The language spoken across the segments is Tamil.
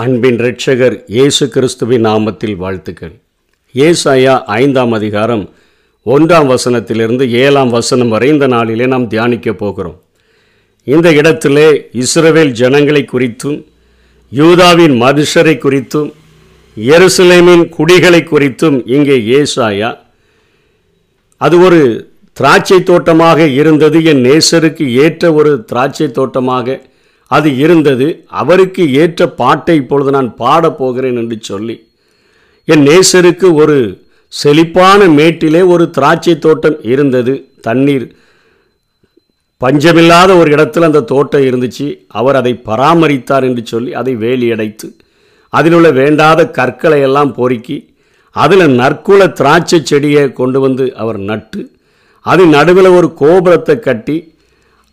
அன்பின் ரட்சகர் இயேசு கிறிஸ்துவின் நாமத்தில் வாழ்த்துக்கள். ஏசாயா ஐந்தாம் அதிகாரம் ஒன்றாம் வசனத்திலிருந்து ஏழாம் வசனம் வரை இந்த நாளிலே நாம் தியானிக்கப் போகிறோம். இந்த இடத்திலே இஸ்ரவேல் ஜனங்களை குறித்தும் யூதாவின் மனுஷரை குறித்தும் எருசலேமின் குடிகளை குறித்தும் இங்கே ஏசாயா அது ஒரு திராட்சை தோட்டமாக இருந்தது என் நேசருக்கு ஏற்ற ஒரு திராட்சை தோட்டமாக அது இருந்தது. அவருக்கு ஏற்ற பாட்டை இப்பொழுது நான் பாடப் போகிறேன் என்று சொல்லி என் நேசருக்கு ஒரு செழிப்பான மேட்டிலே ஒரு திராட்சை தோட்டம் இருந்தது. தண்ணீர் பஞ்சமில்லாத ஒரு இடத்தில் அந்த தோட்டம் இருந்துச்சு. அவர் அதை பராமரித்தார் என்று சொல்லி அதை வேலியடைத்து அதில் உள்ள வேண்டாத கற்களை எல்லாம் பொறுக்கி அதில் நற்குல திராட்சை செடியை கொண்டு வந்து அவர் நட்டு அது நடுவில் ஒரு கோபுரத்தை கட்டி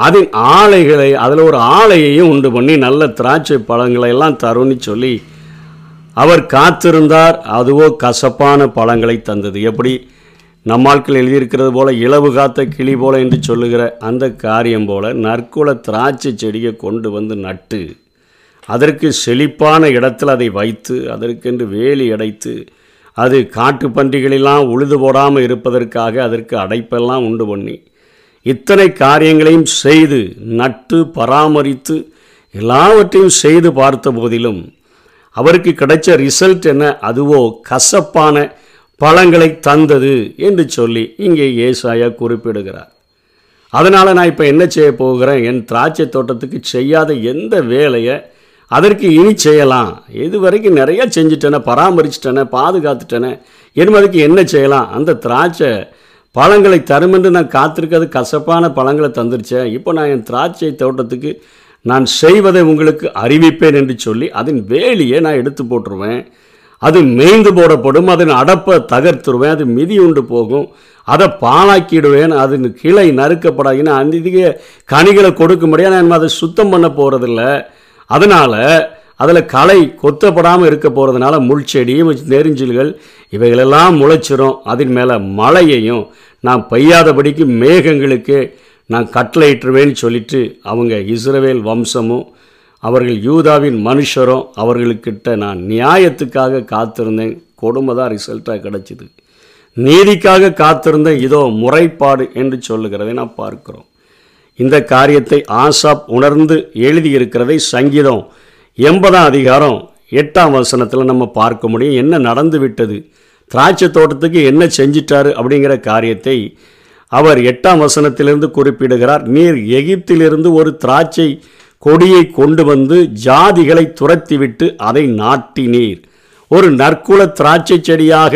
அதன் ஆலைகளை அதில் ஒரு ஆலையையும் உண்டு பண்ணி நல்ல திராட்சை பழங்களை எல்லாம் தரும்னு சொல்லி அவர் காத்திருந்தார். அதுவோ கசப்பான பழங்களை தந்தது. எப்படி? நம்மாட்கள் எழுதியிருக்கிறது போல இலவு காத்த கிளி போல என்று சொல்லுகிற அந்த காரியம் போல நற்குல திராட்சை செடியை கொண்டு வந்து நட்டு அதற்கு செழிப்பான இடத்தில் அதை வைத்து அதற்கென்று வேலி அடைத்து அது காட்டு பன்றிகளெல்லாம் உழுது போடாமல் இருப்பதற்காக அதற்கு அடைப்பெல்லாம் உண்டு பண்ணி இத்தனை காரியங்களையும் செய்து நட்டு பராமரித்து எல்லாவற்றையும் செய்து பார்த்த போதிலும் அவருக்கு கிடைச்ச ரிசல்ட் என்ன? அதுவோ கசப்பான பழங்களை தந்தது என்று சொல்லி இங்கே ஏசாயா குறிப்பிடுகிறார். அதனால் நான் இப்போ என்ன செய்ய போகிறேன்? என் திராட்சை தோட்டத்துக்கு செய்யாத எந்த வேலையை அதற்கு இனி செய்யலாம். இது வரைக்கும் நிறையா செஞ்சுட்டேனே பராமரிச்சிட்டேனே பாதுகாத்துட்டேனே என்பதுக்கு என்ன செய்யலாம்? அந்த திராட்சை பழங்களை தரும் என்று நான் காத்திருக்கிறது. கசப்பான பழங்களை தந்துருச்சேன் இப்போ நான் என் திராட்சை தோட்டத்துக்கு நான் செய்வதை உங்களுக்கு அறிவிப்பேன் என்று சொல்லி அதன் வேலியை நான் எடுத்து போட்டுருவேன். அது மேய்ந்து போடப்படும். அதன் அடப்பை தகர்த்துருவேன். அது மிதி உண்டு போகும். அதை பாலாக்கிடுவேன் அதன் கிளை நறுக்கப்படாதுன்னா அந்த இதுக்கு கனிகளை கொடுக்க முடியாது நான் அதை சுத்தம் பண்ண போகிறதில்ல அதனால் அதில் களை கொத்தப்படாமல் இருக்க போகிறதுனால முள்செடி நெருஞ்சில்கள் இவைகளெல்லாம் முளைச்சிரும். அதன் மேலே மழையையும் நான் பெய்யாதபடிக்கு மேகங்களுக்கு நான் கட்டளையிட்டுருவேன்னு சொல்லிட்டு அவங்க இஸ்ரவேல் வம்சமும் அவர்கள் யூதாவின் மனுஷரும் அவர்களுக்கிட்ட நான் நியாயத்துக்காக காத்திருந்தேன். கொடுமை தான் ரிசல்ட்டாக கிடச்சிது. நீதிக்காக காத்திருந்தேன் இதோ முறைப்பாடு என்று சொல்லுகிறதை நான் பார்க்கிறோம். இந்த காரியத்தை ஆசாப் உணர்ந்து எழுதியிருக்கிறதை சங்கீதம் எண்பதாம் அதிகாரம் எட்டாம் வசனத்தில் நம்ம பார்க்க முடியும் என்ன நடந்து விட்டது திராட்சை தோட்டத்துக்கு என்ன செஞ்சிட்டாரு அப்படிங்கிற காரியத்தை அவர் எட்டாம் வசனத்திலிருந்து குறிப்பிடுகிறார். நீர் எகிப்திலிருந்து ஒரு திராட்சை கொடியை கொண்டு வந்து ஜாதிகளை துரத்திவிட்டு அதை நாட்டினீர். ஒரு நற்குல திராட்சை செடியாக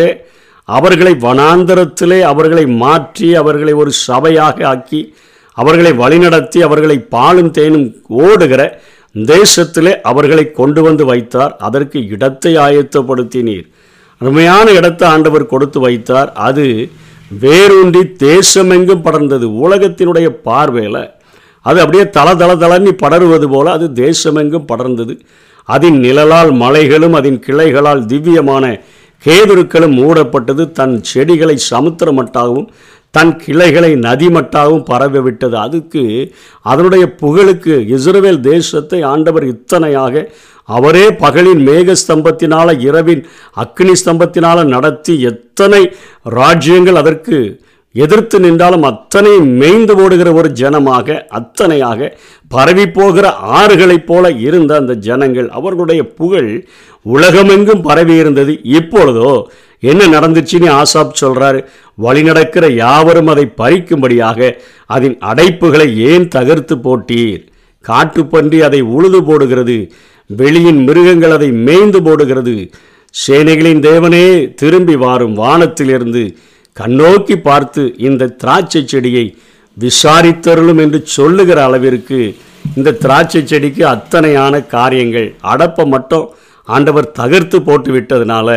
அவர்களை வனாந்தரத்திலே அவர்களை மாற்றி அவர்களை ஒரு சபையாக ஆக்கி அவர்களை வழிநடத்தி அவர்களை பாலும் தேனும் ஓடுகிற தேசத்திலே அவர்களை கொண்டு வந்து வைத்தார் அதற்கு இடத்தை ஆயத்தப்படுத்தினீர். அருமையான இடத்தை ஆண்டவர் கொடுத்து வைத்தார். அது வேரூன்றி தேசமெங்கும் படர்ந்தது. உலகத்தினுடைய பார்வையில் அது அப்படியே தள தள தளர்னி படருவது போல அது தேசமெங்கும் படர்ந்தது. அதன் நிழலால் மலைகளும் அதன் கிளைகளால் திவ்யமான கேதுருக்களும் மூடப்பட்டது. தன் செடிகளை சமுத்திரமட்டாகவும் தன் கிளைகளை நதிமட்டாகவும் பரவிவிட்டது. அதுக்கு அதனுடைய புகழுக்கு இஸ்ரேல் தேசத்தை ஆண்டவர் இத்தனையாக அவரே பகலின் மேக ஸ்தம்பத்தினால இரவின் அக்னி ஸ்தம்பத்தினால நடத்தி எத்தனை ராஜ்யங்கள் அதற்கு எதிர்த்து நின்றாலும் அத்தனை மேய்ந்து ஓடுகிற ஒரு ஜனமாக அத்தனையாக பரவி போகிற ஆறுகளைப் போல இருந்த அந்த ஜனங்கள் அவர்களுடைய புகழ் உலகமெங்கும் பரவி இருந்தது இப்பொழுதோ என்ன நடந்துச்சுன்னு ஆசாப் வழி வழிநடக்கிற யாவரும் அதை பறிக்கும்படியாக அதன் அடைப்புகளை ஏன் தகர்த்து போட்டீர்? காட்டுப்பன்றி அதை உழுது போடுகிறது. வெளியின் மிருகங்கள் அதை மேய்ந்து போடுகிறது. சேனைகளின் தேவனே திரும்பி வாரும் வானத்திலிருந்து கண்ணோக்கி பார்த்து இந்த திராட்சை செடியை விசாரித்தருளும் என்று சொல்லுகிற அளவிற்கு இந்த திராட்சை செடிக்கு அத்தனையான காரியங்கள் அடப்பை மட்டும் ஆண்டவர் தகர்த்து போட்டு விட்டதுனால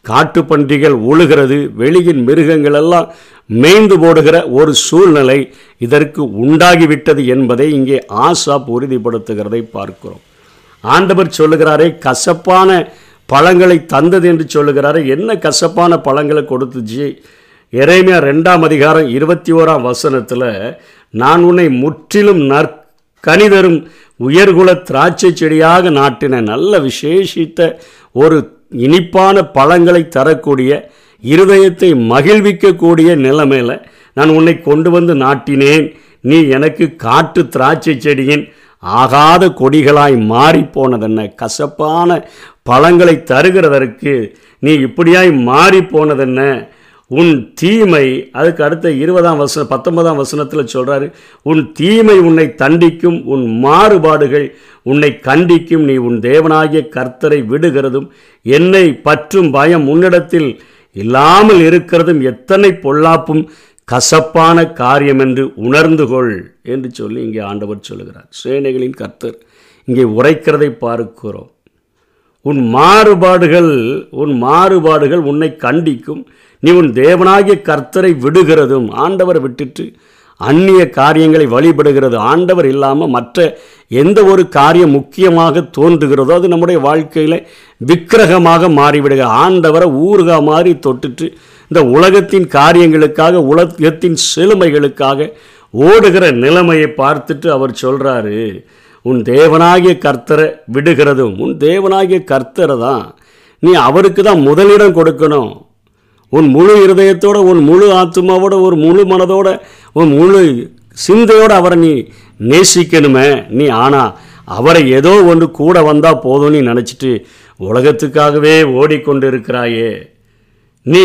காட்டு பன்றிகள் உழுகிறது வெளியின் மிருகங்கள் எல்லாம் மேய்ந்து போடுகிற ஒரு சூழ்நிலை இதற்கு உண்டாகிவிட்டது என்பதை இங்கே ஆசாப் உறுதிப்படுத்துகிறதை பார்க்கிறோம். ஆண்டவர் சொல்லுகிறாரே கசப்பான பழங்களை தந்தது என்று சொல்லுகிறாரே என்ன கசப்பான பழங்களை கொடுத்துச்சு? இறைமையா ரெண்டாம் அதிகாரம் இருபத்தி ஓராம் வசனத்தில் நான் உன்னை முற்றிலும் நற்கனிதரும் உயர்குல திராட்சை செடியாக நாட்டின நல்ல விசேஷித்த ஒரு இனிப்பான பழங்களை தரக்கூடிய இருதயத்தை மகிழ்விக்கக்கூடிய நிலைமையில் நான் உன்னை கொண்டு வந்து நாட்டினேன். நீ எனக்கு காட்டு திராட்சை செடியின் ஆகாத கொடிகளாய் மாறி போனதென்ன கசப்பான பழங்களை தருகிறதற்கு நீ இப்படியாய் மாறி போனதென்ன உன் தீமை அதுக்கு அடுத்த இருபதாம் வசன பத்தொன்பதாம் வசனத்தில் சொல்கிறாரு உன் தீமை உன்னை தண்டிக்கும் உன் மாறுபாடுகள் உன்னை கண்டிக்கும் நீ உன் தேவனாகிய கர்த்தரை விடுகிறதும் என்னை பற்றும் பயம் உன்னிடத்தில் இல்லாமல் இருக்கிறதும் எத்தனை பொல்லாப்பும் கசப்பான காரியம் என்று உணர்ந்து கொள் என்று சொல்லி இங்கே ஆண்டவர் சொல்லுகிறார். சேனைகளின் கர்த்தர் இங்கே உரைக்கிறதை பார்க்கிறோம். உன் மாறுபாடுகள் உன் மாறுபாடுகள் உன்னை கண்டிக்கும் நீ உன் தேவனாகிய கர்த்தரை விடுகிறதும் ஆண்டவரை விட்டுட்டு அந்நிய காரியங்களை வழிபடுகிறது. ஆண்டவர் இல்லாமல் மற்ற எந்த ஒரு காரியம் முக்கியமாக தோன்றுகிறதோ அது நம்முடைய வாழ்க்கையில் விக்கிரகமாக மாறிவிடுக. ஆண்டவரை ஊருகா மாறி தொட்டுட்டு இந்த உலகத்தின் காரியங்களுக்காக உலகத்தின் செழுமைகளுக்காக ஓடுகிற நிலைமையை பார்த்துட்டு அவர் சொல்கிறாரு உன் தேவனாகிய கர்த்தரை விடுகிறதும் உன் தேவனாகிய கர்த்தரை தான் நீ அவருக்கு தான் முதலிடம் கொடுக்கணும். உன் முழு இருதயத்தோட உன் முழு ஆத்மாவோட ஒரு முழு மனதோட உன் முழு சிந்தையோடு அவரை நீ நேசிக்கணுமே நீ ஆனால் அவரை ஏதோ ஒன்று கூட வந்தால் போதும் நீ நினச்சிட்டு உலகத்துக்காகவே ஓடிக்கொண்டு இருக்கிறாயே நீ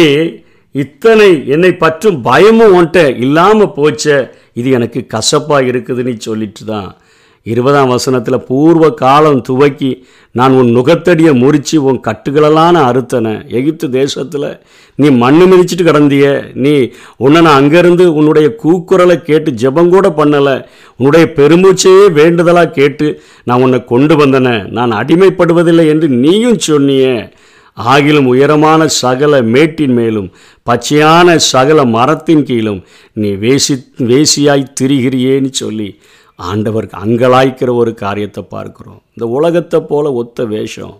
இத்தனை என்னை பற்றும் பயமும் உன்ட்ட இல்லாமல் போச்ச இது எனக்கு கசப்பாக இருக்குதுன்னு சொல்லிட்டு தான் இருபதாம் வசனத்தில் பூர்வ காலம் துவக்கி நான் உன் நுகத்தடியை முறித்து உன் கட்டுகளெல்லாம் அறுத்தனை. எகிப்து தேசத்தில் நீ மண்ணு மிதிச்சிட்டு கிடந்திய. நீ உன்னை நான் அங்கேருந்து உன்னுடைய கூக்குரலை கேட்டு ஜெபங்கூட பண்ணலை. உன்னுடைய பெருமூச்சையே வேண்டுதலாக கேட்டு நான் உன்னை கொண்டு வந்தன. நான் அடிமைப்படுவதில்லை என்று நீயும் சொன்னியே. ஆகிலும் உயரமான சகல மேட்டின் மேலும் பச்சையான சகல மரத்தின் கீழும் நீ வேசி வேசியாய் திரிகிறியேன்னு சொல்லி ஆண்டவர் அங்கலாய்க்கிற ஒரு காரியத்தை பார்க்குறோம். இந்த உலகத்தை போல ஒத்த வேஷம்.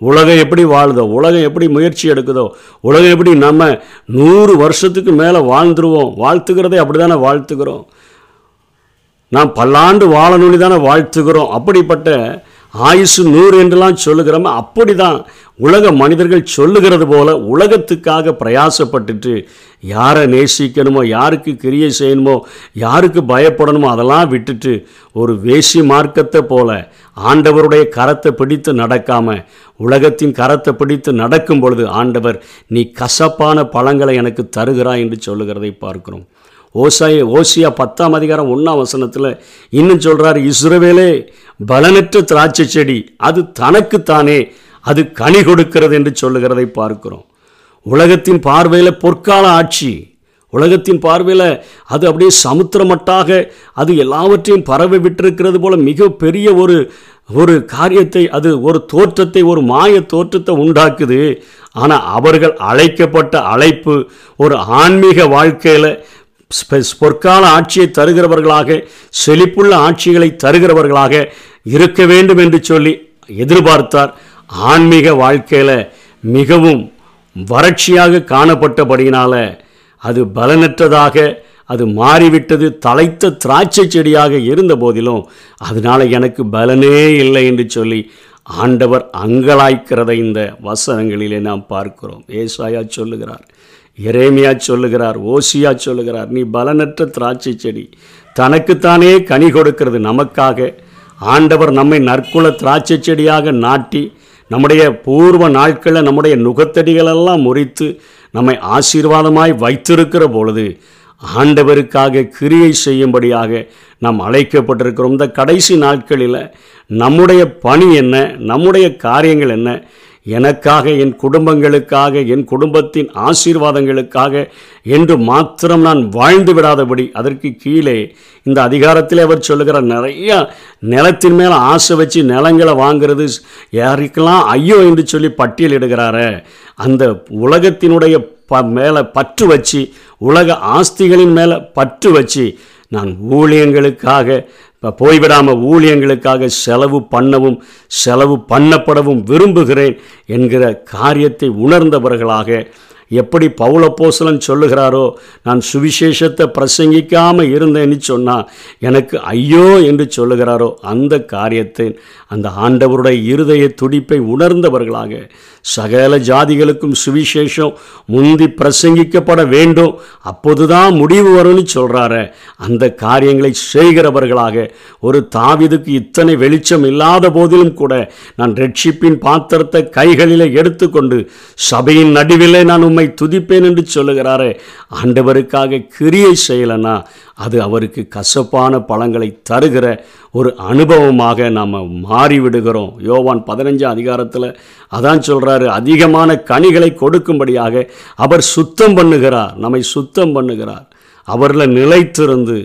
உலகம் எப்படி வாழுதோ உலகம் எப்படி முயற்சி எடுக்குதோ உலகம் எப்படி நம்ம நூறு வருஷத்துக்கு மேலே வாழ்ந்துருவோம். வாழ்த்துக்கிறதே அப்படி தானே வாழ்த்துக்கிறோம். நாம் பல்லாண்டு வாழணும்னு தானே வாழ்த்துக்கிறோம். அப்படிப்பட்ட ஆயுசு நூறு என்றெல்லாம் சொல்லுகிறோமே அப்படி தான் உலக மனிதர்கள் சொல்லுகிறது போல உலகத்துக்காக பிரயாசப்பட்டுட்டு யாரை நேசிக்கணுமோ யாருக்கு கிரியை செய்யணுமோ யாருக்கு பயப்படணுமோ அதெல்லாம் விட்டுட்டு ஒரு வேசி மார்க்கத்தை போல ஆண்டவருடைய கரத்தை பிடித்து நடக்காமல் உலகத்தின் கரத்தை பிடித்து நடக்கும் பொழுது ஆண்டவர் நீ கசப்பான பழங்களை எனக்கு தருகிறாய் என்று சொல்லுகிறதை பார்க்கிறோம். ஓசாய ஓசியா பத்தாம் அதிகாரம் ஒன்றாம் வசனத்தில் இன்னும் சொல்கிறார் இஸ்ரவேலே பலனற்ற திராட்சை செடி அது தனக்குத்தானே அது கனி கொடுக்கிறது என்று சொல்லுகிறதை பார்க்கிறோம். உலகத்தின் பார்வையில் பொற்கால ஆட்சி. உலகத்தின் பார்வையில் அது அப்படியே சமுத்திரமட்டாக அது எல்லாவற்றையும் பரவி விட்டிருக்கிறது போல மிக பெரிய ஒரு ஒரு காரியத்தை அது ஒரு தோற்றத்தை ஒரு மாய தோற்றத்தை உண்டாக்குது. ஆனால் அவர்கள் அழைக்கப்பட்ட அழைப்பு ஒரு ஆன்மீக வாழ்க்கையில் பொற்கால ஆட்சியை தருகிறவர்களாக செழிப்புள்ள ஆட்சிகளை தருகிறவர்களாக இருக்க வேண்டும் என்று சொல்லி எதிர்பார்த்தார். ஆன்மீக வாழ்க்கையில் மிகவும் வறட்சியாக காணப்பட்டபடியினால் அது பலனற்றதாக அது மாறிவிட்டது தலைத்த திராட்சை செடியாக இருந்த போதிலும் அதனால் எனக்கு பலனே இல்லை என்று சொல்லி ஆண்டவர் அங்கலாய்க்கிறதை இந்த வசனங்களிலே நாம் பார்க்கிறோம். ஏசாயா சொல்லுகிறார் எரேமியா சொல்லுகிறார் ஓசியா சொல்லுகிறார் நீ பலனற்ற திராட்சை செடி தனக்குத்தானே கனி கொடுக்கிறது நமக்காக. ஆண்டவர் நம்மை நற்குல திராட்சை செடியாக நாட்டி நம்முடைய பூர்வ நாட்களில் நம்முடைய நுகத்தடிகளெல்லாம் முறித்து நம்மை ஆசீர்வாதமாய் வைத்திருக்கிற பொழுது ஆண்டவருக்காக கிரியை செய்யும்படியாக நாம் அழைக்கப்பட்டிருக்கிறோம். இந்த கடைசி நாட்களில் நம்முடைய பணி என்ன? நம்முடைய காரியங்கள் என்ன? எனக்காக என் குடும்பங்களுக்காக என் குடும்பத்தின் ஆசீர்வாதங்களுக்காக என்று மாத்திரம் நான் வாழ்ந்து விடாதபடி அதற்கு கீழே இந்த அதிகாரத்தில் அவர் சொல்லுகிற நிறைய நிலத்தின் மேலே ஆசை வச்சு நிலங்களை வாங்கிறது யாருக்கெல்லாம் ஐயோ என்று சொல்லி பட்டியலிடுகிறாரு அந்த உலகத்தினுடைய ப மேலே பற்று வச்சு உலக ஆஸ்திகளின் மேலே பற்று வச்சு நான் ஊழியங்களுக்காக இப்போ போய்விடாமல் ஊழியங்களுக்காக செலவு பண்ணவும் செலவு பண்ணப்படவும் விரும்புகிறேன் என்கிற காரியத்தை உணர்ந்தவர்களாக எப்படி பவுலப்போசலன் சொல்லுகிறாரோ நான் சுவிசேஷத்தை பிரசங்கிக்காமல் இருந்தேன்னு சொன்னால் எனக்கு ஐயோ என்று சொல்லுகிறாரோ அந்த காரியத்தை அந்த ஆண்டவருடைய இருதய துடிப்பை உணர்ந்தவர்களாக சகல ஜாதிகளுக்கும் சுவிசேஷம் முந்தி பிரசங்கிக்கப்பட வேண்டும். அப்போதுதான் முடிவு வரும்னு சொல்கிறாரு அந்த காரியங்களை செய்கிறவர்களாக ஒரு தாவிதுக்கு இத்தனை வெளிச்சம் இல்லாத போதிலும் கூட நான் ரட்சிப்பின் பாத்திரத்தை கைகளிலே எடுத்துக்கொண்டு சபையின் நடுவிலே நான் உம்மை துதிப்பேன் என்று சொல்லுகிறாரே. ஆண்டவருக்காக கிரியை செய்யலைன்னா அது அவருக்கு கசப்பான பழங்களை தருகிற ஒரு அனுபவமாக நாம் மாறிவிடுகிறோம். யோவான் பதினஞ்சாம் அதிகாரத்தில் அதான் சொல்கிறாரு அதிகமான கனிகளை கொடுக்கும்படியாக அவர் சுத்தம் பண்ணுகிறார் நம்மை சுத்தம் பண்ணுகிறார். அவரில் நிலைத்திருந்து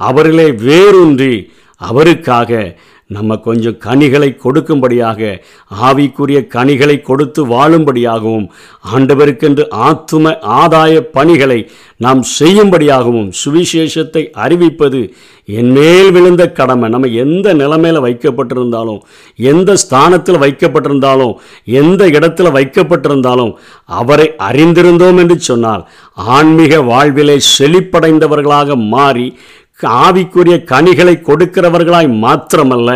அவரிலே வேரூன்றி அவருக்காக நம்ம கொஞ்சம் கனிகளை கொடுக்கும்படியாக ஆவிக்குரிய கனிகளை கொடுத்து வாழும்படியாகவும் ஆண்டவருக்கென்று ஆத்தும ஆதாய பணிகளை நாம் செய்யும்படியாகவும் சுவிசேஷத்தை அறிவிப்பது என்மேல் விழுந்த கடமை. நம்ம எந்த நிலைமையில் வைக்கப்பட்டிருந்தாலும் எந்த ஸ்தானத்தில் வைக்கப்பட்டிருந்தாலும் எந்த இடத்துல வைக்கப்பட்டிருந்தாலும் அவரை அறிந்திருந்தோம் என்று சொன்னால் ஆன்மீக வாழ்விலே செழிப்படைந்தவர்களாக மாறி ஆவிக்குரிய கனிகளை கொடுக்கிறவர்களாய் மாத்திரமல்ல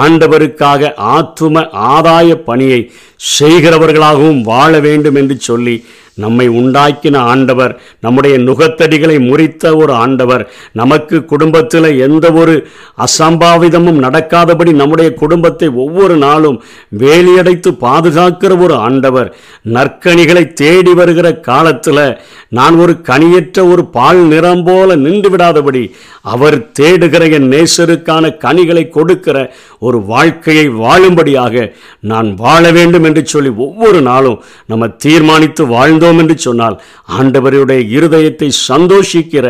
ஆண்டவருக்காக ஆத்தும ஆதாய பணியை செய்கிறவர்களாகவும் வாழ வேண்டும் என்று சொல்லி நம்மை உண்டாக்கின ஆண்டவர் நம்முடைய நுகத்தடிகளை முறித்த ஒரு ஆண்டவர் நமக்கு குடும்பத்தில் எந்த ஒரு அசம்பாவிதமும் நடக்காதபடி நம்முடைய குடும்பத்தை ஒவ்வொரு நாளும் வேலியடைத்து பாதுகாக்கிற ஒரு ஆண்டவர் நற்கனிகளை தேடி வருகிற காலத்தில் நான் ஒரு கனியற்ற ஒரு பால் நிறம் போல நின்று விடாதபடி அவர் தேடுகிற என் நேசருக்கான கனிகளை கொடுக்கிற ஒரு வாழ்க்கையை வாழும்படியாக நான் வாழ வேண்டும் என்று சொல்லி ஒவ்வொரு நாளும் நம்ம தீர்மானித்து வாழ்ந்தோம் என்று சொன்னால் ஆண்டவருடைய இருதயத்தை சந்தோஷிக்கிற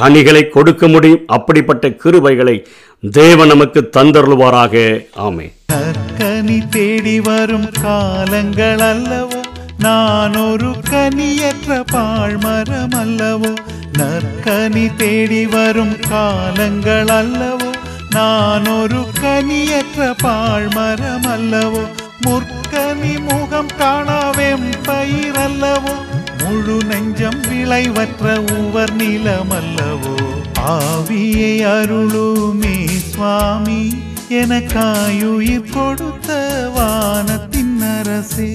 கனிகளை கொடுக்க முடியும். அப்படிப்பட்ட கிருபைகளை தேவன் நமக்கு தந்தருள்வாராக. ஆமே கனி தேடி வரும் காலங்கள் அல்லவோ நான் ஒரு கனியற்ற பாழ்மரம் அல்லவோ நற்கனி தேடி வரும் காலங்கள் அல்லவோ நான் ஒரு கனியற்ற பாழ்மரம் அல்லவோ முற்கனி முகம் காணாவெம் பயிரல்லவோ முழு நெஞ்சம் விளைவற்ற உவர் நிலம் அல்லவோ ஆவியை அருளுமே சுவாமி எனக்காயுயிர் கொடுத்த வானத்தின் அரசே.